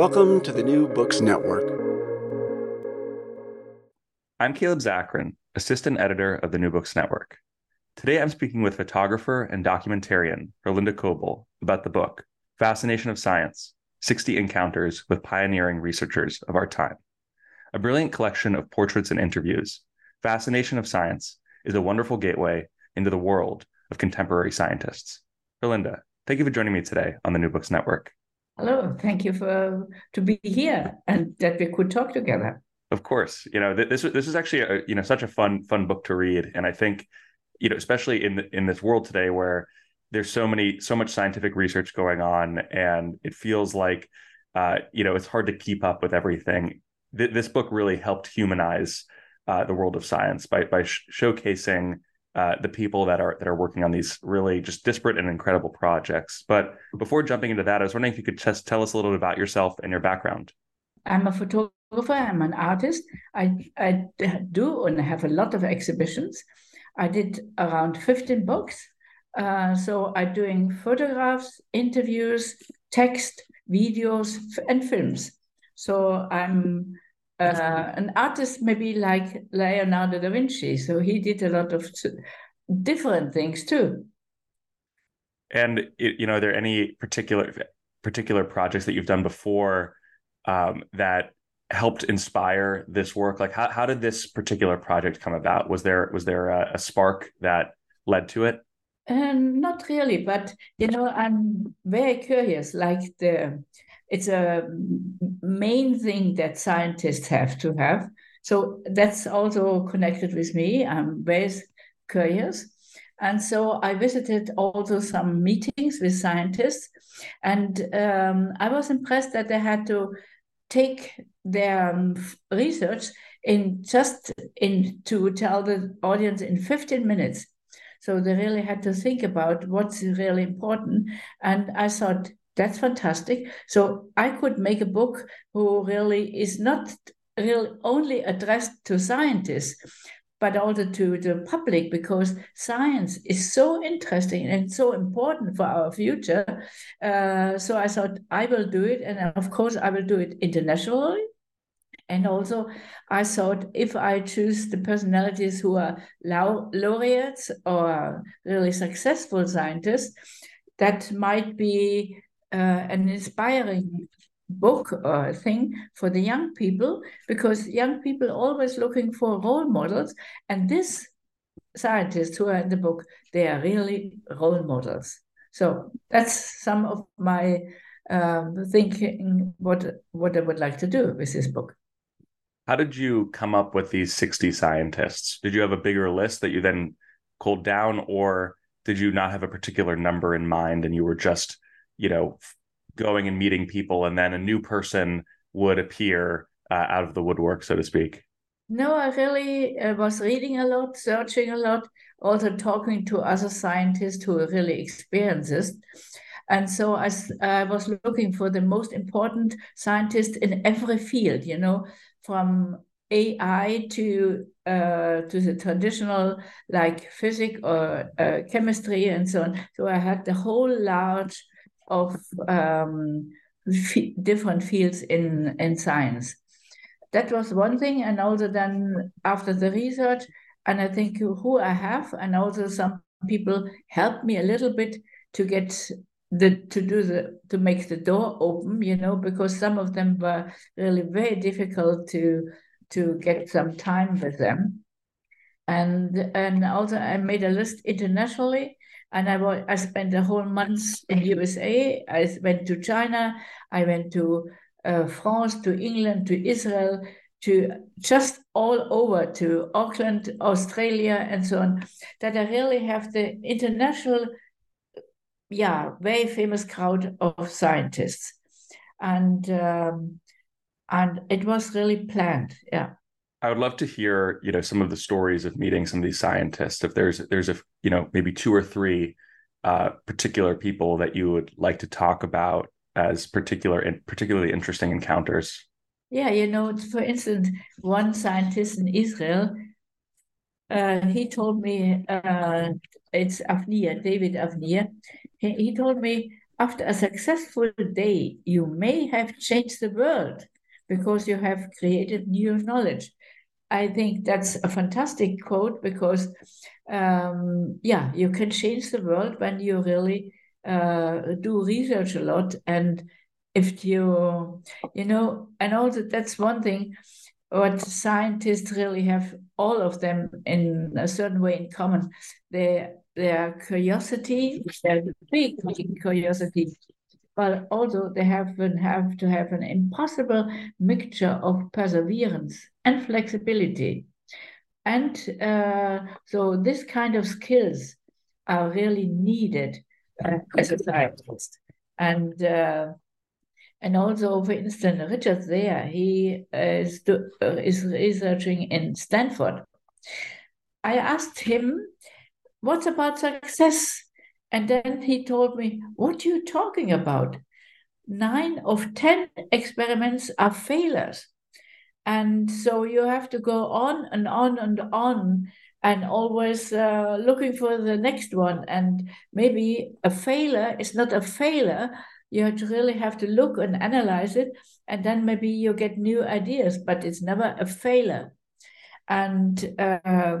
Welcome to the New Books Network. I'm Caleb Zakarin, assistant editor of the New Books Network. Today I'm speaking with photographer and documentarian Herlinde Koelbl about the book, Fascination of Science 60 Encounters with Pioneering Researchers of Our Time. A brilliant collection of portraits and interviews, Fascination of Science is a wonderful gateway into the world of contemporary scientists. Herlinda, thank you for joining me today on the New Books Network. Hello, thank you for to be here and that we could talk together. Of course, you know this this is actually a, you know such a fun fun book to read, and I think you know especially in in this world today where there's so many so much scientific research going on, and it feels like uh, you know it's hard to keep up with everything. Th- this book really helped humanize uh, the world of science by by sh- showcasing uh, the people that are that are working on these really just disparate and incredible projects. But before jumping into that, I was wondering if you could just tell us a little bit about yourself and your background. I'm a photographer. I'm an artist. I I do and have a lot of exhibitions. I did around 15 books. Uh, so I'm doing photographs, interviews, text, videos, and films. So I'm uh, an artist maybe like Leonardo da Vinci. So he did a lot of different things too. And you know, are there any particular particular projects that you've done before um, that helped inspire this work? Like, how how did this particular project come about? Was there was there a, a spark that led to it? Um, not really, but you know, I'm very curious. Like the it's a main thing that scientists have to have. So that's also connected with me. I'm very curious. And so I visited also some meetings with scientists, and um, I was impressed that they had to take their um, research in just in to tell the audience in 15 minutes. So they really had to think about what's really important. And I thought that's fantastic. So I could make a book who really is not really only addressed to scientists, but also to the public because science is so interesting and so important for our future. Uh, so I thought I will do it, and of course I will do it internationally. And also, I thought if I choose the personalities who are laureates or really successful scientists, that might be an inspiring book or thing for the young people because young people always looking for role models and this scientists who are in the book they are really role models. So that's some of my um, thinking what what i would like to do with this book. How did you come up with these 60 scientists? Did you have a bigger list that you then culled down or did you not have a particular number in mind and you were just you know going and meeting people and then a new person would appear uh, out of the woodwork so to speak. No i really uh, was reading a lot searching a lot also talking to other scientists who really experienced. This and so I, I was looking for the most important scientists in every field you know from ai to uh, to the traditional like physics or uh, chemistry and so on. So i had the whole large of um, f- different fields in, in science. That was one thing. And also then after the research, and I think who I have, and also some people helped me a little bit to get the to do the to make the door open, you know, because some of them were really very difficult to to get some time with them. And and also I made a list internationally and I, was, I spent a whole month in USA. I went to China. I went to uh, France, to England, to Israel, to just all over to Auckland, Australia, and so on. That I really have the international, yeah, very famous crowd of scientists, and um, and it was really planned. Yeah. I would love to hear, you know, some of the stories of meeting some of these scientists. If there's there's a you know maybe two or three uh, particular people that you would like to talk about as particular and particularly interesting encounters. Yeah, you know, for instance, one scientist in Israel, uh, he told me uh, it's Avner, David Avner. He, he told me after a successful day, you may have changed the world because you have created new knowledge. I think that's a fantastic quote because, um, yeah, you can change the world when you really uh, do research a lot. And if you, you know, and also that's one thing what scientists really have all of them in a certain way in common. Their their curiosity, their big curiosity, but also they have, have to have an impossible mixture of perseverance and flexibility. And uh, so this kind of skills are really needed uh, as a scientist. And uh, and also, for instance, Richard Zare, he is, do, uh, is researching in Stanford. I asked him, what's about success? And then he told me, what are you talking about? Nine of 10 experiments are failures. And so you have to go on and on and on and always uh, looking for the next one. And maybe a failure is not a failure, you have to really have to look and analyze it and then maybe you get new ideas but it's never a failure. And uh,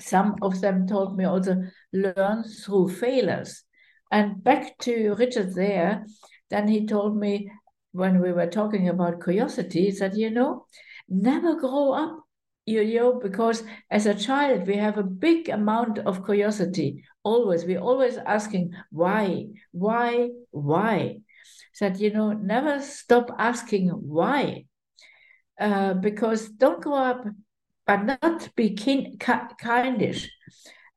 some of them told me also learn through failures. And back to richard Zare then he told me when we were talking about curiosity that you know never grow up you know because as a child we have a big amount of curiosity. Always we're always asking why why why? That you know never stop asking why uh, because don't grow up but not be kin- kindish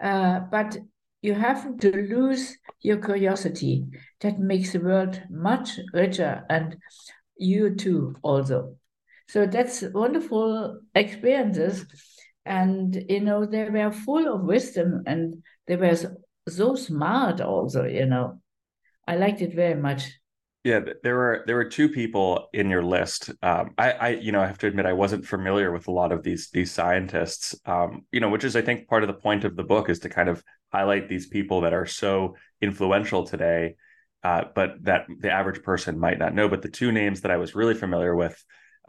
uh, but you have to lose your curiosity that makes the world much richer and you too also so that's wonderful experiences. And, you know, they were full of wisdom and they were so smart also, you know. I liked it very much. Yeah, there were there were two people in your list. Um, I, I, you know, I have to admit I wasn't familiar with a lot of these these scientists. Um, you know, which is I think part of the point of the book is to kind of highlight these people that are so influential today, uh, but that the average person might not know. But the two names that I was really familiar with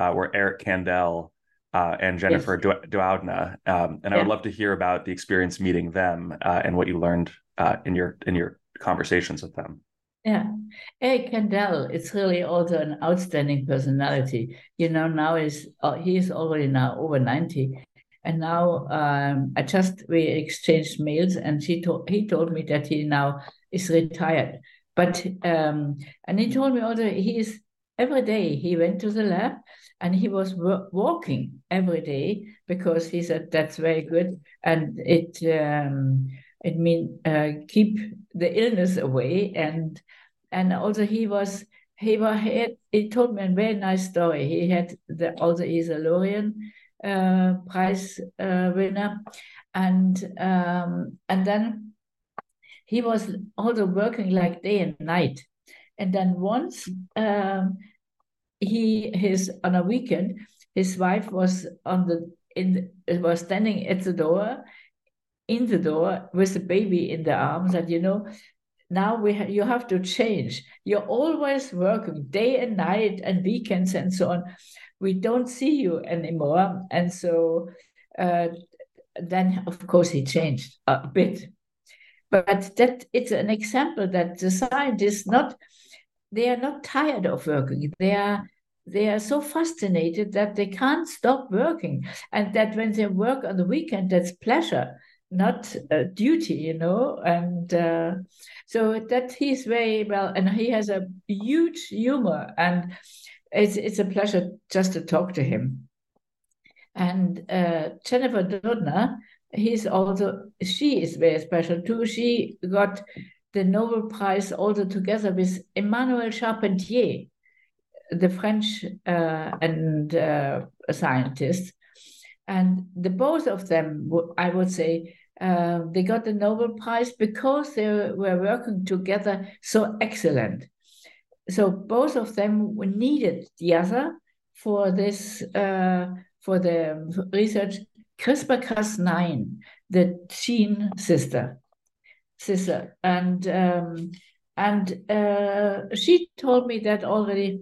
uh, were Eric Kandel uh, and Jennifer yes. Doudna, um, and yeah. I would love to hear about the experience meeting them uh, and what you learned uh, in your in your conversations with them. Yeah, Eric Kandel is really also an outstanding personality. You know, now is uh, he is already now over ninety, and now um, I just we exchanged mails, and she told he told me that he now is retired. But um, and he told me also he is every day he went to the lab and he was walking every day because he said that's very good. And it um, it mean uh, keep the illness away. And and also he was he was he, had, he told me a very nice story. He had the also he's a Lorien uh, prize uh, winner and um, and then he was also working like day and night and then once um, he his on a weekend, his wife was on the in was standing at the door, in the door with the baby in the arms, and you know, now we ha you have to change. You're always working day and night and weekends and so on. We don't see you anymore, and so uh, then of course he changed a bit. But that it's an example that the scientists not they are not tired of working. They are they are so fascinated that they can't stop working, and that when they work on the weekend, that's pleasure, not uh, duty, you know. And uh, so that he's very well, and he has a huge humor, and it's it's a pleasure just to talk to him. And uh, Jennifer Doudna, he's also she is very special too. She got the Nobel Prize also together with Emmanuelle Charpentier, the French uh, and uh, scientists. And the both of them, I would say, uh, they got the Nobel Prize because they were working together so excellent. So both of them needed the other for this uh, for the research. CRISPR-Cas9, the gene scissor, scissor, and um, and uh, she told me that already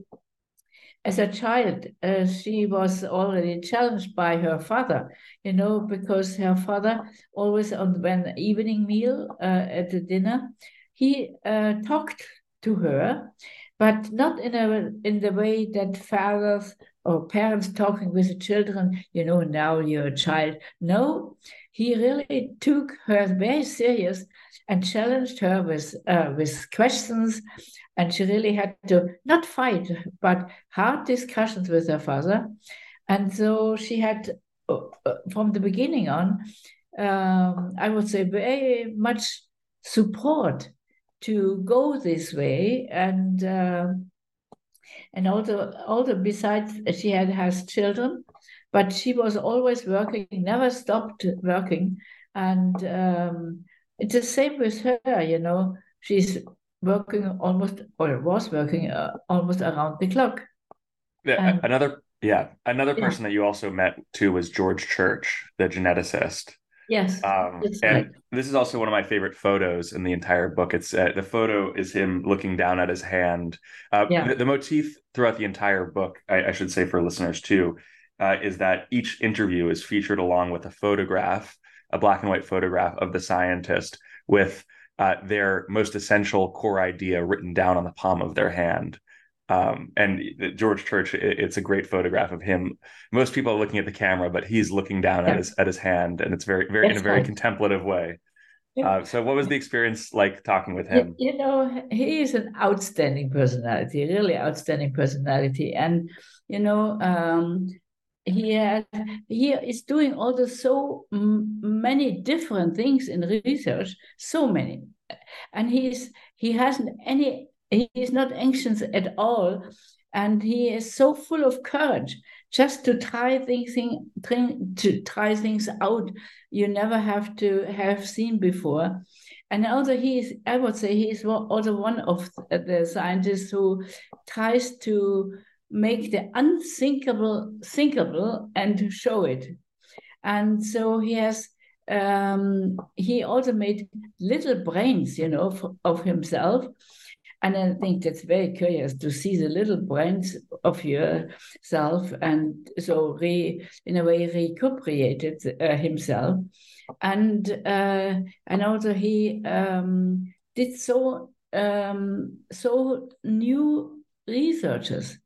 as a child, uh, she was already challenged by her father, you know, because her father always on when evening meal uh, at the dinner, he uh, talked to her, but not in a in the way that fathers or parents talking with the children, you know, now you're a child. No, he really took her very serious and challenged her with uh, with questions and she really had to not fight but hard discussions with her father and so she had uh, uh, from the beginning on um, i would say very much support to go this way and uh, and also also besides she had has children but she was always working never stopped working and um, it's the same with her you know she's working almost or was working uh, almost around the clock. Yeah, and, another yeah, another person yeah. that you also met too was George Church, the geneticist. Yes, um, and right. this is also one of my favorite photos in the entire book. It's uh, the photo is him looking down at his hand. Uh, yeah. the, the, motif throughout the entire book, I, I should say for listeners too, uh, is that each interview is featured along with a photograph, a black and white photograph of the scientist with uh, their most essential core idea written down on the palm of their hand. Um, and George Church, it, it's a great photograph of him. Most people are looking at the camera, but he's looking down yeah. at his at his hand, and it's very very That's in a very right. contemplative way. Yeah. Uh, so, what was the experience like talking with him? You know, he is an outstanding personality, really outstanding personality, and you know, um, he had, he is doing all the so many different things in research, so many, and he's he hasn't any he is not anxious at all, and he is so full of courage just to try things to try things out you never have to have seen before. And also he is, I would say he is also one of the scientists who tries to make the unthinkable thinkable and to show it. And so he has um, he also made little brains, you know, for, of himself. And I think that's very curious to see the little brains of yourself and so re, in a way recuperated uh, himself. And uh, and also he um, did so um, so new researches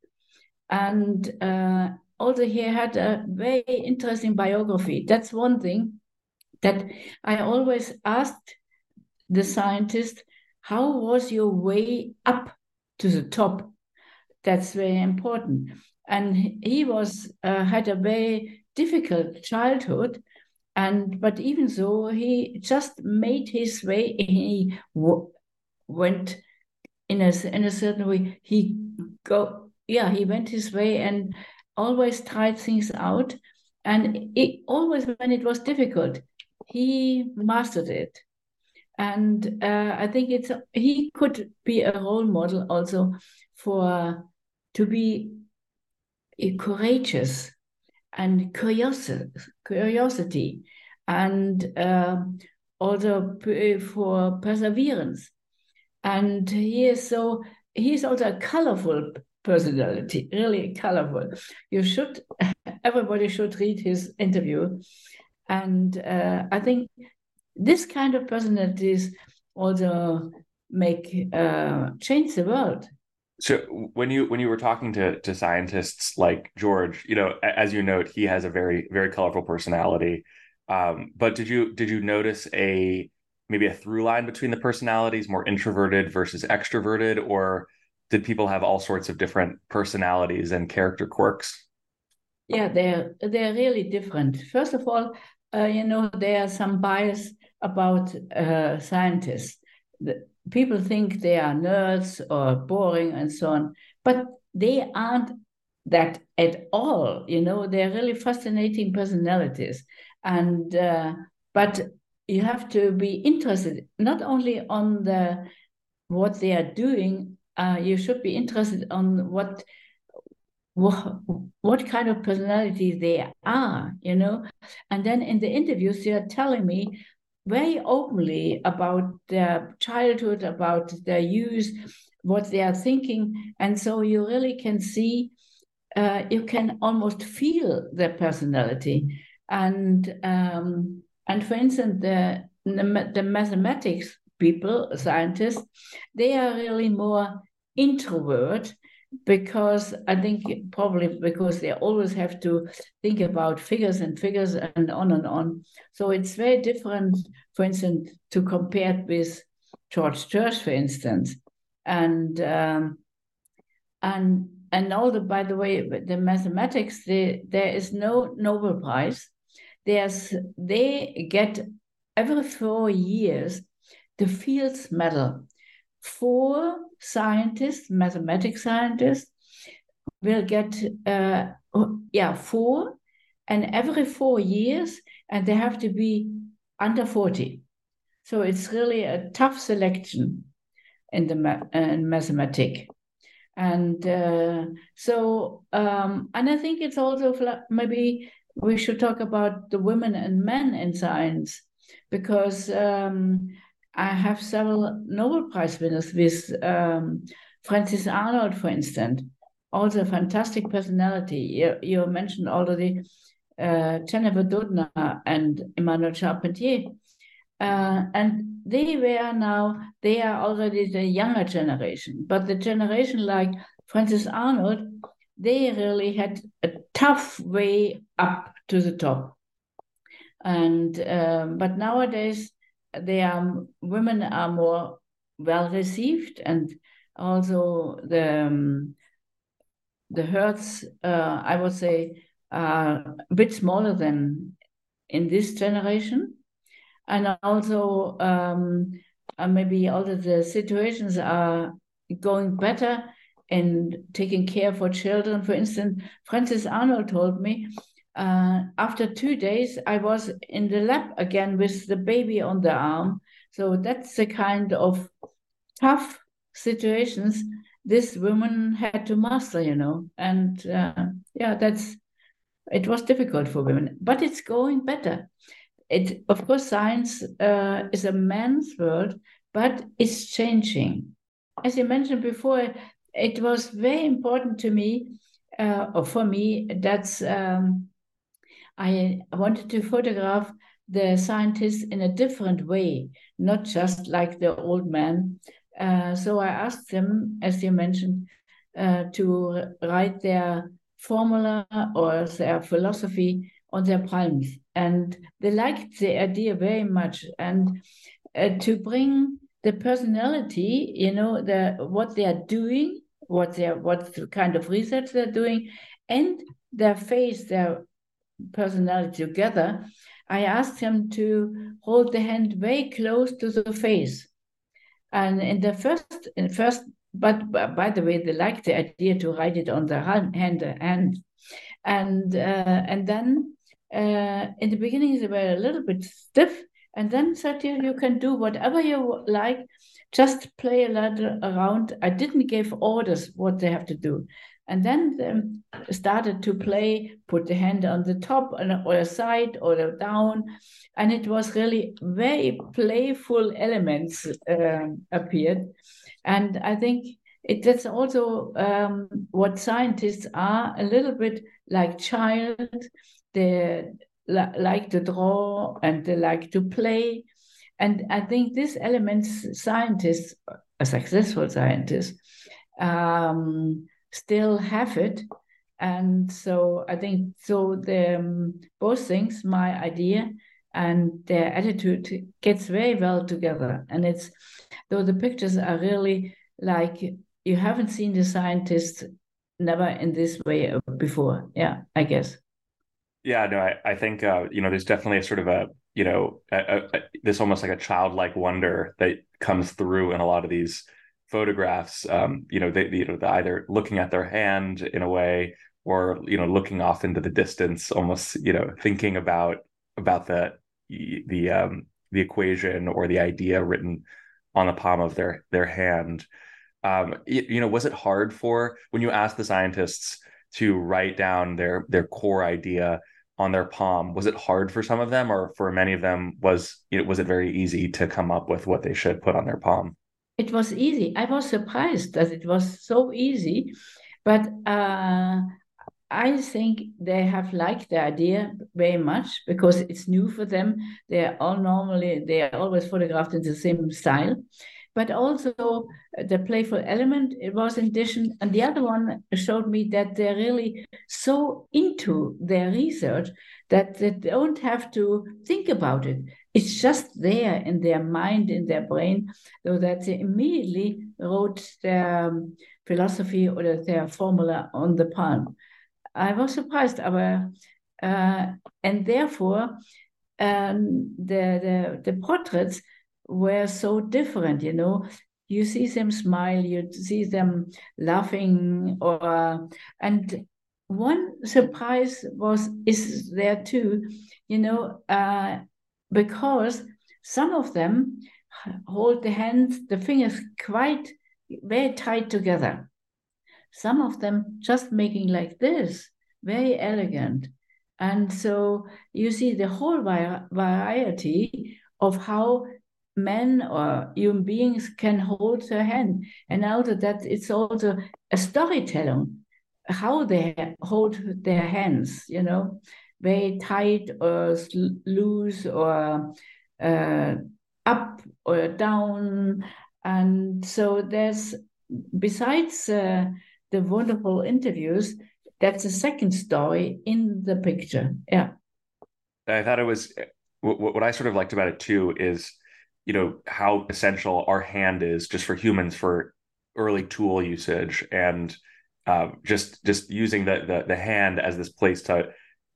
and uh, also he had a very interesting biography. That's one thing that I always asked the scientist, how was your way up to the top? That's very important. And he was uh, had a very difficult childhood, and but even so, he just made his way. He w- went in a in a certain way. He go yeah, he went his way and always tried things out. And it, always when it was difficult, he mastered it. And uh, I think it's he could be a role model also for to be courageous and curiosity, curiosity and uh, also for perseverance. And he is so he's also a colorful personality, really colorful. You should, everybody should read his interview. And uh, I think this kind of personalities also make uh, change the world. So when you when you were talking to to scientists like George, you know, as you note, he has a very very colorful personality. Um, but did you did you notice a maybe a through line between the personalities, more introverted versus extroverted, or did people have all sorts of different personalities and character quirks? Yeah, they're they're really different. First of all, uh, you know, there are some bias about uh, scientists. The, people think they are nerds or boring and so on, but they aren't that at all. You know, they're really fascinating personalities, and uh, but you have to be interested not only on the what they are doing uh, you should be interested on what, what what kind of personality they are, you know. And then in the interviews, they are telling me very openly about their childhood, about their youth, what they are thinking. And so you really can see, uh, you can almost feel their personality. And um, and for instance, the, the, the mathematics people, scientists, they are really more introvert because I think probably because they always have to think about figures and figures and on and on. So it's very different, for instance, to compare it with George Church, for instance, and um, and and all the by the way, the mathematics, the, there is no Nobel Prize. There's they get every four years the Fields Medal four scientists, mathematics scientists, will get, uh, yeah, four, and every four years, and they have to be under 40. So it's really a tough selection in the ma- in mathematics. And uh, so, um, and I think it's also maybe we should talk about the women and men in science because um, I have several Nobel Prize winners with um, Frances Arnold, for instance, also a fantastic personality. You, you mentioned already uh, Jennifer Doudna and Emmanuelle Charpentier. Uh, and they were now, they are already the younger generation, but the generation like Frances Arnold, they really had a tough way up to the top. And um, but nowadays they are women are more well received and also the um, the herds uh, I would say are a bit smaller than in this generation and also um, uh, maybe all of the situations are going better in taking care for children. For instance, Frances Arnold told me uh, after two days, I was in the lab again with the baby on the arm. So that's the kind of tough situations this woman had to master, you know. And uh, yeah, that's it was difficult for women, but it's going better. It of course science uh, is a man's world, but it's changing. As you mentioned before, it was very important to me, uh, or for me, that's um, I wanted to photograph the scientists in a different way, not just like the old man. Uh, so I asked them, as you mentioned, uh, to write their formula or their philosophy on their palms. And they liked the idea very much. And uh, to bring the personality, you know, the what they are doing, what they are, what kind of research they're doing, and their face, their personality together, I asked him to hold the hand very close to the face. And in the first, in first, but by the way, they liked the idea to write it on the hand, hand, and uh, and then uh, in the beginning they were a little bit stiff, and then said you you can do whatever you like, just play a little around. I didn't give orders what they have to do and then um, started to play, put the hand on the top or side or down, and it was really very playful elements uh, appeared, and I think it, that's also um, what scientists are a little bit like child. They li- like to draw and they like to play, and I think these elements, scientists, a successful scientist. Um, still have it. And so I think so the um, both things, my idea and their attitude gets very well together. And it's though the pictures are really like you haven't seen the scientists never in this way before. Yeah, I guess. Yeah, no, I, I think uh, you know there's definitely a sort of a you know a, a, a, this almost like a childlike wonder that comes through in a lot of these photographs um, you know they you know either looking at their hand in a way or you know looking off into the distance almost you know thinking about about the the um the equation or the idea written on the palm of their their hand. Um you, you know was it hard for when you asked the scientists to write down their their core idea on their palm was it hard for some of them or for many of them was you know, was it very easy to come up with what they should put on their palm it was easy i was surprised that it was so easy but uh, I think they have liked the idea very much because it's new for them. They're all normally they are always photographed in the same style, but also the playful element it was in addition. And the other one showed me that they're really so into their research that they don't have to think about it. It's just there in their mind, in their brain, so that they immediately wrote their philosophy or their formula on the palm. I was surprised, aber uh, and therefore um, the, the the portraits were so different. You know, you see them smile, you see them laughing, or and one surprise was is there too. You know, uh, because some of them hold the hands, the fingers quite very tight together some of them just making like this, very elegant. And so you see the whole variety of how men or human beings can hold their hand. And also that it's also a storytelling, how they hold their hands, you know, very tight or loose or uh, up or down. And so there's, besides uh, the wonderful interviews, that's a second story in the picture. Yeah. I thought it was what I sort of liked about it too is, you know, how essential our hand is just for humans for early tool usage and uh, just just using the, the the hand as this place to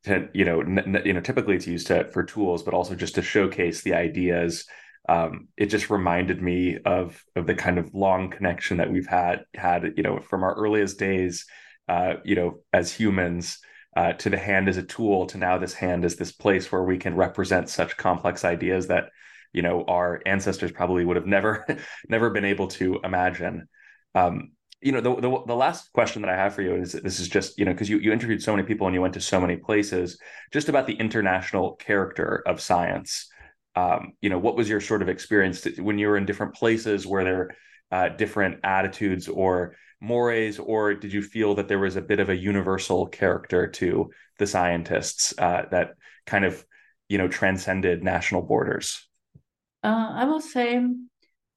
to you know n- you know typically it's used to for tools but also just to showcase the ideas. Um, it just reminded me of of the kind of long connection that we've had had you know from our earliest days uh, you know as humans uh, to the hand as a tool to now this hand is this place where we can represent such complex ideas that you know our ancestors probably would have never never been able to imagine um, you know the, the, the last question that i have for you is this is just you know because you you interviewed so many people and you went to so many places just about the international character of science um, you know, what was your sort of experience when you were in different places? where there uh, different attitudes or mores, or did you feel that there was a bit of a universal character to the scientists uh, that kind of, you know, transcended national borders? Uh, I will say,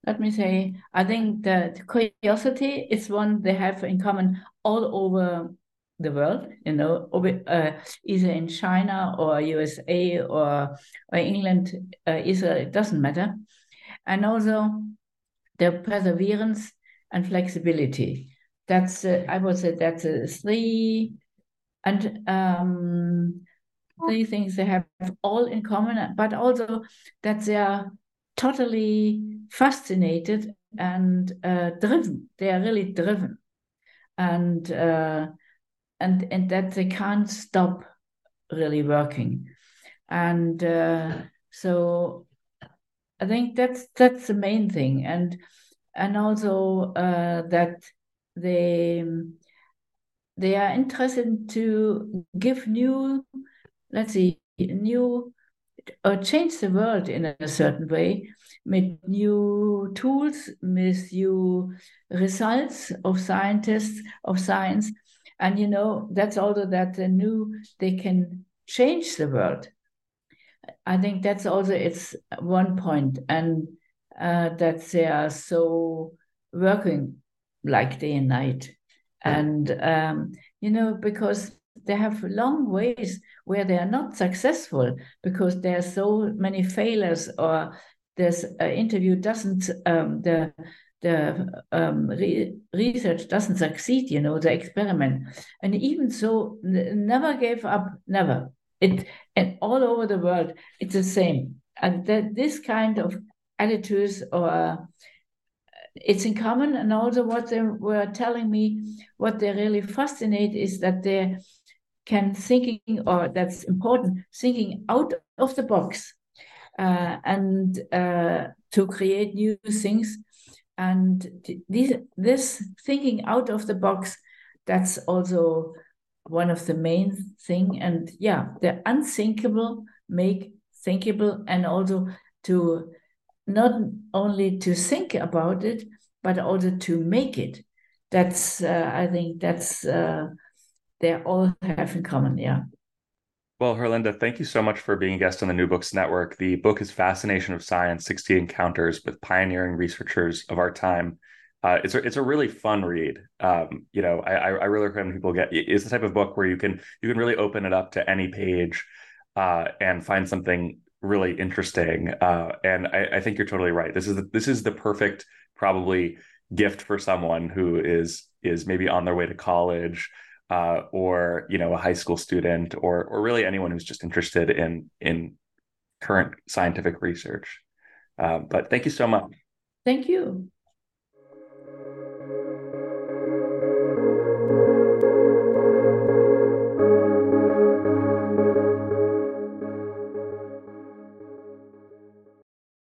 let me say, I think that curiosity is one they have in common all over the world, you know, uh, either in China or USA or, or England, uh, Israel, it doesn't matter. And also the perseverance and flexibility. That's, uh, I would say, that's uh, three and um, three things they have all in common, but also that they are totally fascinated and uh, driven. They are really driven. And uh, and and that they can't stop really working and uh, so i think that's that's the main thing and and also uh, that they they are interested to give new let's see new or change the world in a certain way with new tools with new results of scientists of science. And you know, that's also that the new they can change the world. I think that's also it's one point, and uh, that they are so working like day and night, and um, you know because they have long ways where they are not successful because there are so many failures or this uh, interview doesn't um, the the um, re research doesn't succeed, you know, the experiment. And even so, never gave up, never. It and all over the world, it's the same. And that this kind of attitudes or uh, it's in common. And also, what they were telling me, what they really fascinate is that they can thinking, or that's important, thinking out of the box uh, and uh, to create new things and this this thinking out of the box that's also one of the main thing. And yeah, the unthinkable make thinkable, and also to not only to think about it, but also to make it. That's uh, I think that's uh, they all have in common. Yeah. Well, Herlinde, thank you so much for being a guest on the New Books Network. The book is Fascination of Science 60 Encounters with Pioneering Researchers of Our Time. Uh, it's, a, it's a really fun read. Um, you know, I, I really recommend people get it's the type of book where you can you can really open it up to any page uh, and find something really interesting. Uh, and I, I, think you're totally right. This is the, this is the perfect probably gift for someone who is is maybe on their way to college uh, or you know a high school student or or really anyone who's just interested in in current scientific research. Uh, but thank you so much. Thank you.